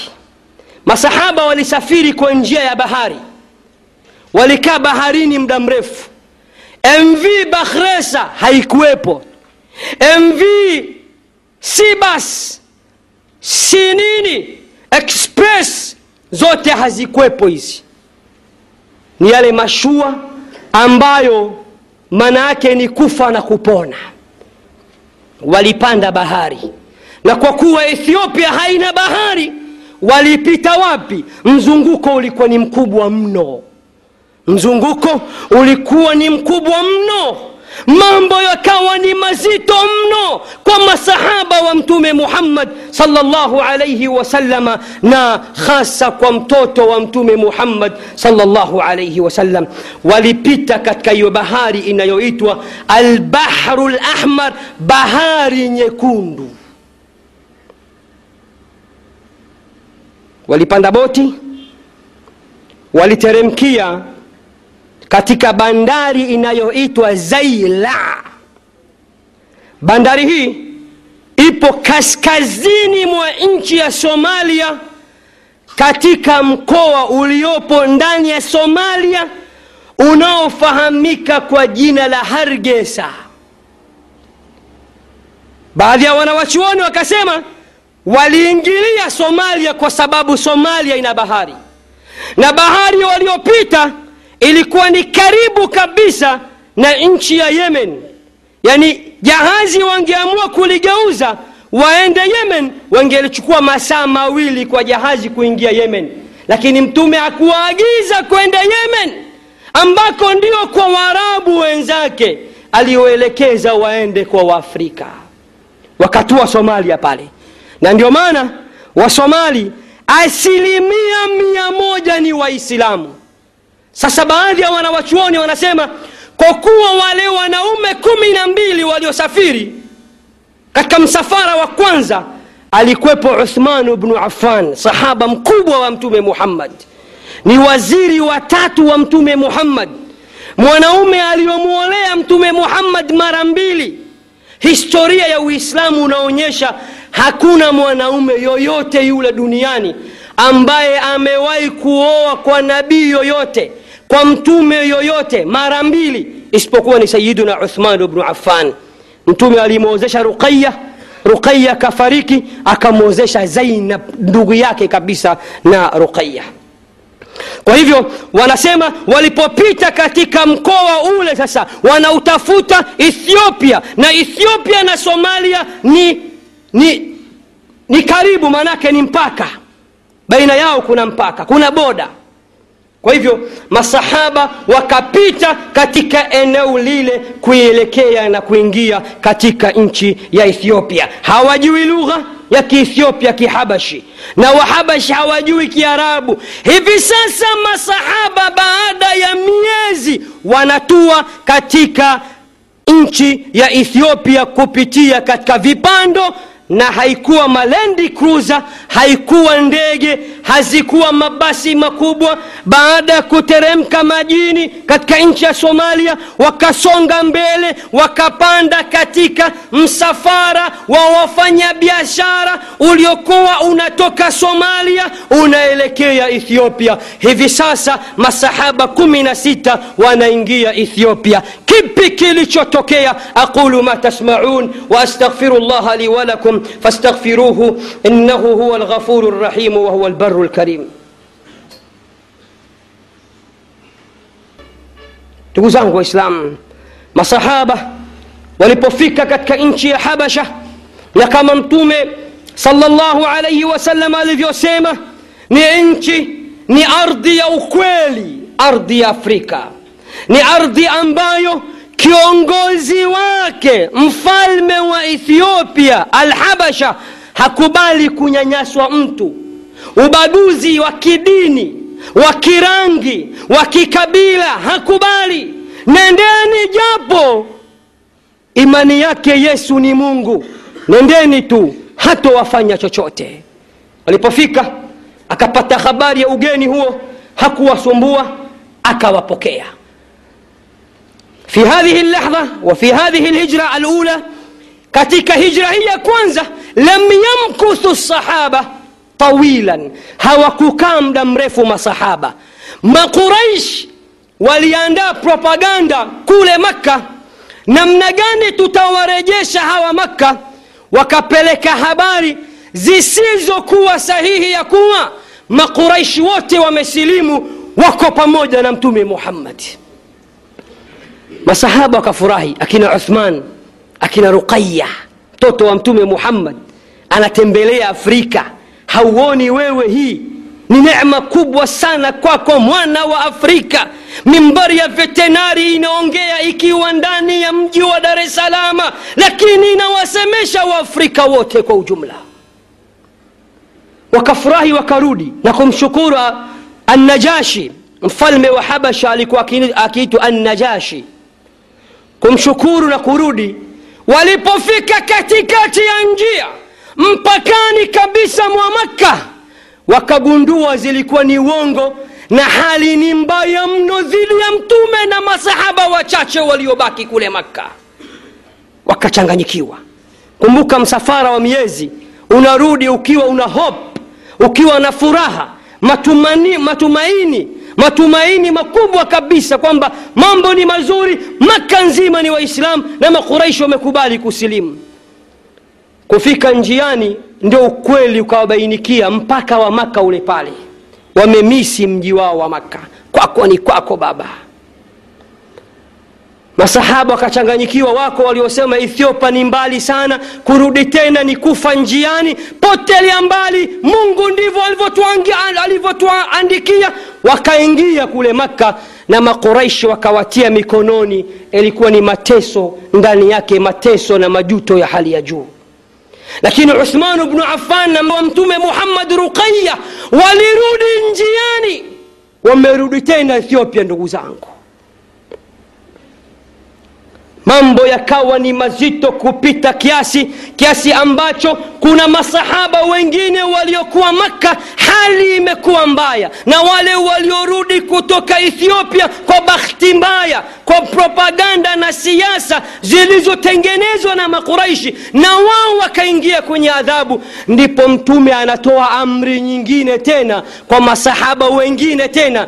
[SPEAKER 1] masahaba walisafiri kwa njia ya bahari walikaa baharini muda mrefu mv bakhresa haikuwepo mv sibas sinini express zote hazikuwepo hizi ni yale mashua ambayo maana yake ni kufa na kupona. Walipanda bahari. Na kwa kuwa ethiopia haina bahari walipita wapi? Mzunguko ulikuwa ni mkubwa mno. Mzunguko ulikuwa ni mkubwa mno mambo yakawa ni mazito mno kwa masahaba wa mtume muhammad salllahu alaihi wasalama na hasa kwa mtoto wa mtume muhammad salllahu alaihi wasallam walipita katika hiyo bahari inayoitwa albahru lahmar bahari nyekundu. Walipanda boti waliteremkia katika bandari inayoitwa zaila bandari hii ipo kaskazini mwa nchi ya somalia katika mkoa uliopo ndani ya somalia unaofahamika kwa jina la hargesa baadhi ya wanawachuoni wakasema waliingilia somalia kwa sababu somalia ina bahari. Na bahari waliopita ilikuwa ni karibu kabisa na nchi ya yemen. Yaani jahazi wangeamua kuligeuza waende yemen wangelichukua masaa mawili kwa jahazi kuingia yemen. Lakini mtume hakuwaagiza kwenda yemen ambako ndio kwa waarabu wenzake alioelekeza waende kwa waafrika. Wakatua somalia pale. Na ndio maana wasomali asilimia mia moja ni waislamu sasa baadhi ya wanawachuoni wanasema kwa kuwa wale wanaume kumi na mbili waliosafiri katika msafara wa kwanza alikuwepo uthmanu bnu affan sahaba mkubwa wa mtume muhammad. Ni waziri watatu wa mtume muhammad. Mwanaume aliyomwolea mtume muhammad mara mbili. Historia ya uislamu unaonyesha hakuna mwanaume yoyote yule duniani ambaye amewahi kuoa kwa nabii yoyote kwa mtume yoyote mara mbili isipokuwa ni sayiduna uthman bnu affan. Mtume alimwozesha ruqaya ruqaya kafariki akamwozesha zainab ndugu yake kabisa na ruqaya kwa hivyo wanasema walipopita katika mkoa ule sasa wanautafuta ethiopia na ethiopia na somalia ni ni ni karibu maanake ni mpaka. Baina yao kuna mpaka kuna boda kwa hivyo masahaba wakapita katika eneo lile kuielekea na kuingia katika nchi ya ethiopia. Hawajui lugha ya kiethiopia kihabashi. Na wahabashi hawajui kiarabu. Hivi sasa masahaba baada ya miezi wanatua katika nchi ya ethiopia kupitia katika vipando na haikuwa malendi cruiser haikuwa ndege hazikuwa mabasi makubwa. Baada ya kuteremka majini katika nchi ya somalia wakasonga mbele wakapanda katika msafara wa wafanyabiashara uliokuwa unatoka somalia unaelekea ethiopia. Hivi sasa masahaba kumi na sita wanaingia ethiopia. Kipi kilichotokea? Aqulu ma tasmaun waastaghfiru llaha li walakum فاستغفروه إنه هو الغفور الرحيم وهو البر الكريم. تقوزانكو إسلام ما صحابة ولبوفيكا كتك إنشي حبشة لك منطومي صلى الله عليه وسلم الذي يسيمه ني nchi ني أرضي ya ukweli ardhi ya afrika ni ardhi kiongozi wake mfalme wa ethiopia alhabasha hakubali kunyanyaswa mtu. Ubaguzi wa kidini wa kirangi wa kikabila hakubali. Nendeni japo. Imani yake yesu ni mungu. Nendeni tu hatowafanya chochote. Walipofika akapata habari ya ugeni huo hakuwasumbua akawapokea fi hadhihi llahdha wa fi hadhihi lhijra alula katika hijra hii ya kwanza lam yamkuthu lsahaba tawilan hawakukaa muda mrefu masahaba. Maquraish waliandaa propaganda kule makka. Namna gani tutawarejesha hawa makka? Wakapeleka habari zisizokuwa sahihi ya kuwa maquraishi wote wamesilimu wako pamoja na mtume muhammadi masahaba wakafurahi. Akina uthman akina ruqaya mtoto wa mtume muhammad anatembelea afrika. Hauoni wewe hii? Ni neema kubwa sana kwako mwana wa afrika. Mimbari ya vetenari inaongea ikiwa ndani ya mji wa dar es salama lakini inawasemesha waafrika wote kwa ujumla. Wakafurahi wakarudi na kumshukuru annajashi mfalme wa habasha alikuwa akiitwa annajashi kumshukuru na kurudi. Walipofika katikati ya njia mpakani kabisa mwa makka wakagundua zilikuwa ni uongo na hali ni mbaya mno dhidi ya mtume na masahaba wachache waliobaki kule makka. Wakachanganyikiwa. Kumbuka msafara wa miezi unarudi ukiwa una hope ukiwa na furaha matumani, matumaini matumaini makubwa kabisa kwamba mambo ni mazuri maka nzima ni waislamu na makuraishi wamekubali kusilimu. Kufika njiani ndio ukweli ukawabainikia mpaka wa maka ule pale. Wamemisi mji wao wa maka kwako ni kwako baba masahaba wakachanganyikiwa wako waliosema ethiopia ni mbali sana kurudi tena ni kufa njiani potelea mbali mungu ndivyo alivyotuandikia. Wakaingia kule makka na makuraishi wakawatia mikononi ilikuwa ni mateso ndani yake mateso na majuto ya hali ya juu. Lakini uthman bnu afan na mtume muhammad ruqaya walirudi njiani wamerudi tena ethiopia ndugu zangu mambo yakawa ni mazito kupita kiasi kiasi ambacho kuna masahaba wengine waliokuwa makka hali imekuwa mbaya. Na wale waliorudi kutoka ethiopia kwa bahati mbaya kwa propaganda na siasa zilizotengenezwa na makuraishi na wao wakaingia kwenye adhabu. Ndipo mtume anatoa amri nyingine tena kwa masahaba wengine tena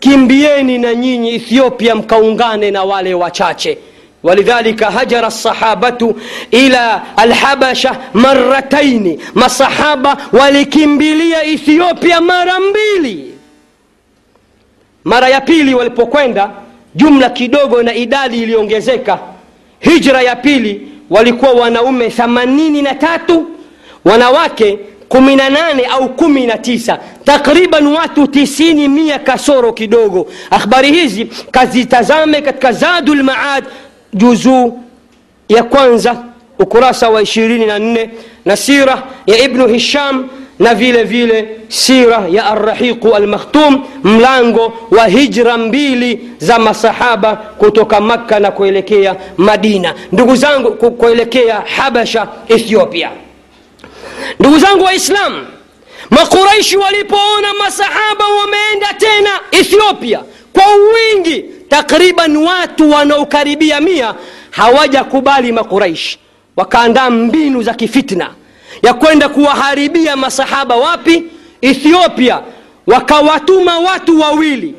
[SPEAKER 1] kimbieni na nyinyi ethiopia mkaungane na wale wachache walidhalika hajara sahabatu ila alhabasha marataini, masahaba walikimbilia Ethiopia mara mbili. Mara ya pili walipokwenda, jumla kidogo na idadi iliongezeka. Hijra ya pili walikuwa wanaume themanini na tatu wanawake kumi na nane au kumi na tisa takriban watu tisini mia kasoro kidogo. Akhbari hizi kazitazame katika Zadul Maad juzuu ya kwanza ukurasa wa 24 na nne na sira ya ibnu hisham na vile vile sira ya arrahiqu almakhtum mlango wa hijra mbili za masahaba kutoka makka na kuelekea madina. Ndugu zangu kuelekea habasha ethiopia. Ndugu zangu waislamu makuraishi walipoona masahaba wameenda tena ethiopia kwa wingi takriban watu wanaokaribia mia hawajakubali makuraishi. Wakaandaa mbinu za kifitna ya kwenda kuwaharibia masahaba wapi? Ethiopia. Wakawatuma watu wawili.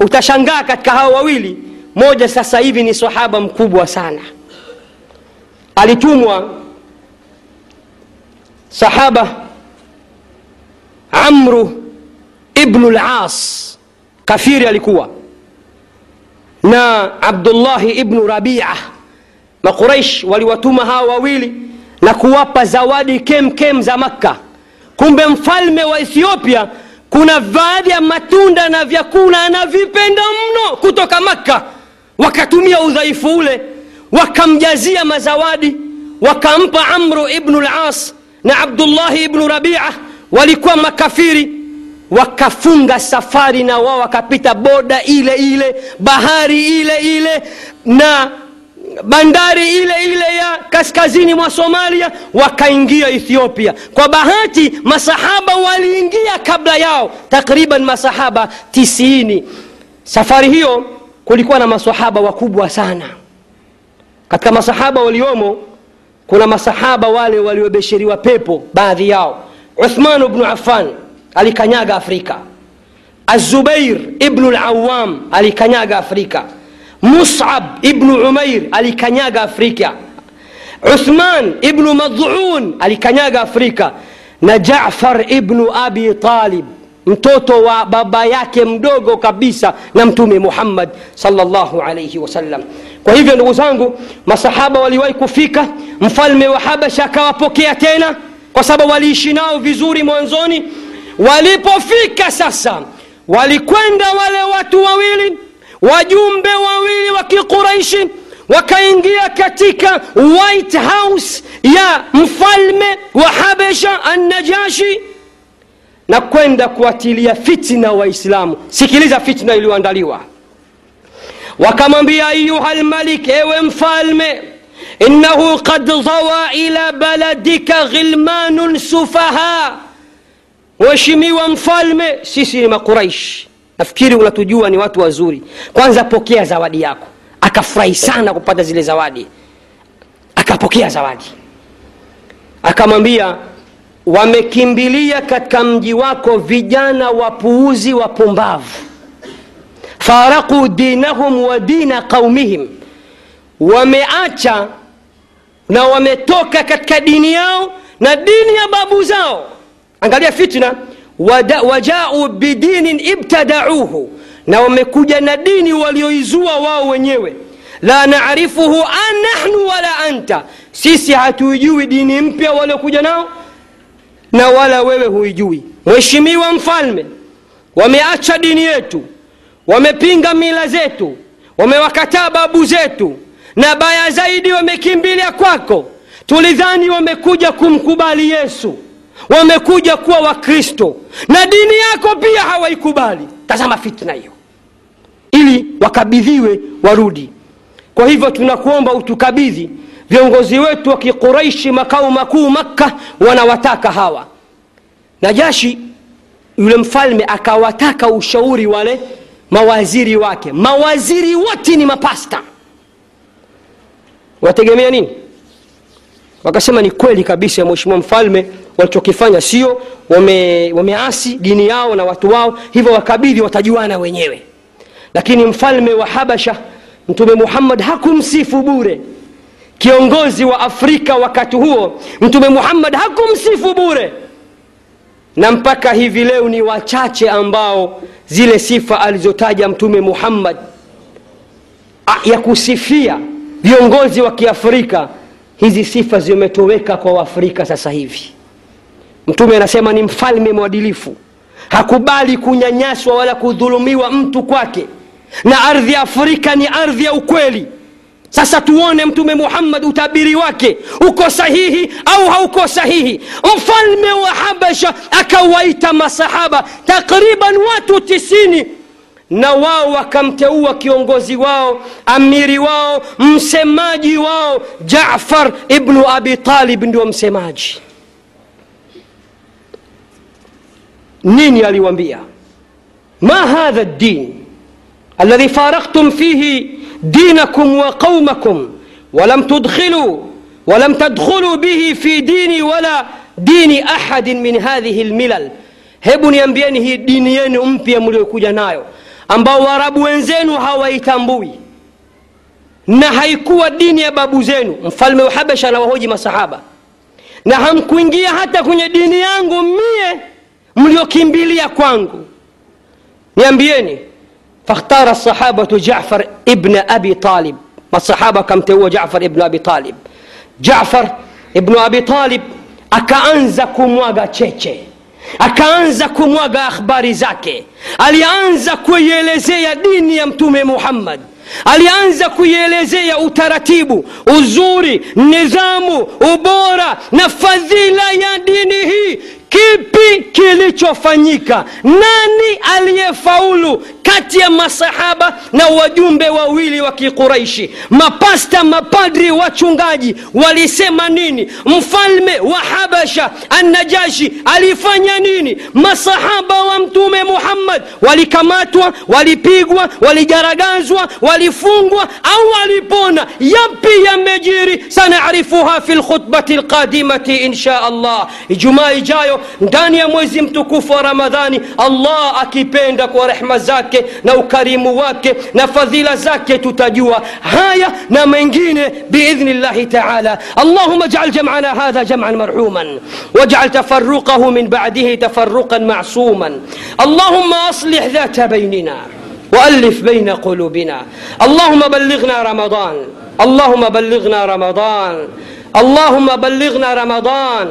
[SPEAKER 1] Utashangaa katika hao wawili moja sasa hivi ni sahaba mkubwa sana. Alitumwa sahaba amru ibnu las kafiri alikuwa na abdullahi ibnu rabia makuraish waliwatuma hawa wawili na kuwapa zawadi kem kem za makka. Kumbe mfalme wa ethiopia kuna baadhi ya matunda na vyakula anavipenda mno kutoka makka. Wakatumia udhaifu ule wakamjazia mazawadi wakampa amru ibnu las na abdullahi ibnu rabia walikuwa makafiri wakafunga safari na wao wakapita boda ile ile bahari ile ile na bandari ile ile ya kaskazini mwa somalia wakaingia ethiopia. Kwa bahati masahaba waliingia kabla yao takriban masahaba tisiini safari hiyo kulikuwa na masahaba wakubwa sana. Katika masahaba waliomo kuna masahaba wale waliobesheriwa pepo baadhi yao. Uthman bnu affan alikanyaga afrika. Azubair ibnu lawam alikanyaga afrika. Musab ibnu umair alikanyaga afrika. Uthman ibnu madhun alikanyaga afrika. Na jafar ibnu abi talib mtoto wa baba yake mdogo kabisa na mtume muhammad salllahu alaihi wasallam kwa hivyo ndugu zangu masahaba waliwahi kufika mfalme wa habasha akawapokea tena kwa sababu waliishi nao vizuri mwanzoni walipofika sasa walikwenda wale watu wawili wajumbe wawili wa kiquraishi wakaingia katika white house ya mfalme wa habesha annajashi na kwenda kuatilia fitna waislamu. Sikiliza fitna iliyoandaliwa. Wakamwambia ayuha lmalik ewe mfalme innahu qad dhawa ila baladika ghilmanun sufaha mheshimiwa mfalme sisi ni Makuraishi, nafikiri unatujua ni watu wazuri. Kwanza pokea zawadi yako. Akafurahi sana kupata zile zawadi. Akapokea zawadi. Akamwambia wamekimbilia katika mji wako vijana wapuuzi wapumbavu. Faraquu dinahum wa dina qaumihim. Wameacha na wametoka katika dini yao na dini ya babu zao angalia fitna. Wajau bidinin ibtadauhu. Na wamekuja na dini walioizua wao wenyewe. La narifuhu an nahnu wala anta. Sisi hatuijui dini mpya waliokuja nao na wala wewe huijui. Mheshimiwa mfalme wameacha dini yetu. Wamepinga mila zetu. Wamewakataa babu zetu. Na baya zaidi wamekimbilia kwako. Tulidhani wamekuja kumkubali yesu wamekuja kuwa wakristo na dini yako pia hawaikubali. Tazama fitna hiyo ili wakabidhiwe warudi. Kwa hivyo tunakuomba utukabidhi viongozi wetu wa kiquraishi makao makuu makka wanawataka hawa. Najashi yule mfalme akawataka ushauri wale mawaziri wake. Mawaziri wote ni mapasta. Wategemea nini wakasema ni kweli kabisa mheshimiwa mfalme walichokifanya sio wame, wameasi dini yao na watu wao hivyo wakabidhi watajuana wenyewe. Lakini mfalme wa habasha mtume muhammad hakumsifu bure. Kiongozi wa afrika wakati huo mtume muhammad hakumsifu bure. Na mpaka hivi leo ni wachache ambao zile sifa alizotaja mtume muhammad ya kusifia viongozi wa kiafrika hizi sifa zimetoweka kwa waafrika sasa hivi. Mtume anasema ni mfalme mwadilifu. Hakubali kunyanyaswa wala kudhulumiwa mtu kwake. Na ardhi ya afrika ni ardhi ya ukweli. Sasa tuone mtume muhammad utabiri wake. Uko sahihi au hauko sahihi? Mfalme wa habasha akawaita masahaba takriban watu tisini na wao wakamteua kiongozi wao amiri wao msemaji wao jafar ibnu abi talib ndio msemaji. Nini aliwambia ma hadha ddin aladhi faraktum fihi dinakum wa qaumakum walam tudkhilu walam tadkhulu bihi fi dini wala dini ahadin min hadhihi lmilal hebu niambieni hii dini yenu mpya mliokuja nayo ambao Waarabu wenzenu hawaitambui na haikuwa dini ya babu zenu. Mfalme wa Habasha anawahoji masahaba, na hamkuingia hata kwenye dini yangu mie mliokimbilia kwangu. Niambieni, fakhtara sahabatu Jafar ibn abi Talib, masahaba akamteua Jafar ibn abi Talib. Jafar ibnu abi Talib akaanza kumwaga cheche akaanza kumwaga akhbari zake. Alianza kuielezea dini ya mtume muhammad. Alianza kuielezea utaratibu uzuri nidhamu ubora na fadhila ya dini hii kipi kilichofanyika? Nani aliyefaulu kati ya masahaba na wajumbe wawili wa kiquraishi? Mapasta mapadri wachungaji walisema nini? Mfalme wa habasha annajashi alifanya nini? Masahaba wa mtume muhammad walikamatwa walipigwa waligaragazwa walifungwa au walipona? Yapi yamejiri? Sanarifuha fi lkhutbati lqadimati insha allah. Ijumaa ijayo ndani ya mwezi mtukufu wa ramadhani allah akipenda kwa rehma zake na ukarimu wake na fadhila zake tutajua haya na mengine biidhni llahi taala allahuma jal jamana hadha jaman marhuman wajal tafaruqahu min badihi tafaruqan macsuman allahuma aslih dhata bainina والف بين قلوبنا اللهم بلغنا رمضان اللهم بلغنا رمضان اللهم بلغنا رمضان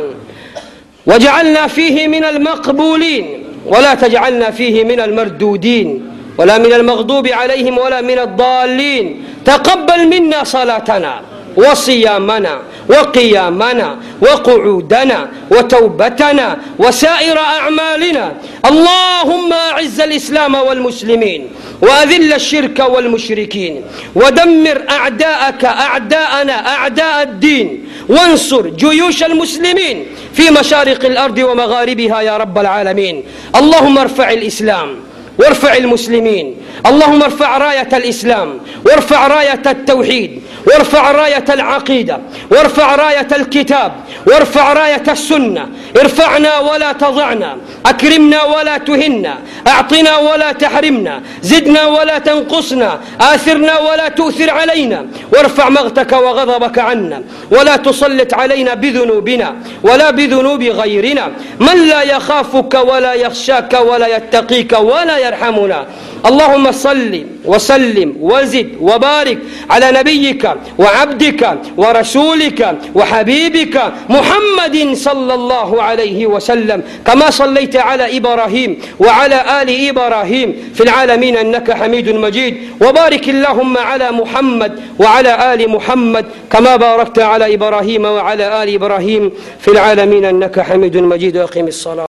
[SPEAKER 1] وجعلنا فيه من المقبولين ولا تجعلنا فيه من المردودين ولا من المغضوب عليهم ولا من الضالين. تقبل منا صلاتنا وصيامنا. وقيامنا وقعودنا وتوبتنا وسائر أعمالنا. اللهم أعز الإسلام والمسلمين وأذل الشرك والمشركين ودمر أعداءك أعداءنا أعداء الدين. وانصر جيوش المسلمين في مشارق الأرض ومغاربها يا رب العالمين. اللهم ارفع الإسلام. وارفع المسلمين. اللهم ارفع راية الإسلام وارفع راية التوحيد وارفع راية العقيدة وارفع راية الكتاب وارفع راية السنة. ارفعنا ولا تضعنا أكرمنا ولا تهنا أعطنا ولا تحرمنا زدنا ولا تنقصنا آثرنا ولا تؤثر علينا. وارفع مغتك وغضبك عنا ولا تسلط علينا بذنوبنا ولا بذنوب غيرنا. من لا يخافك ولا يخشاك ولا يتقيك ولا يرحمنا. اللهم صل وسلم وزد وبارك على نبيك وعبدك ورسولك وحبيبك محمد صلى الله عليه وسلم. كما صليت على إبراهيم وعلى آل إبراهيم في العالمين إنك حميد مجيد. وبارك اللهم على محمد وعلى آل محمد. كما باركت على إبراهيم وعلى آل إبراهيم في العالمين إنك حميد مجيد. وأقم الصلاة.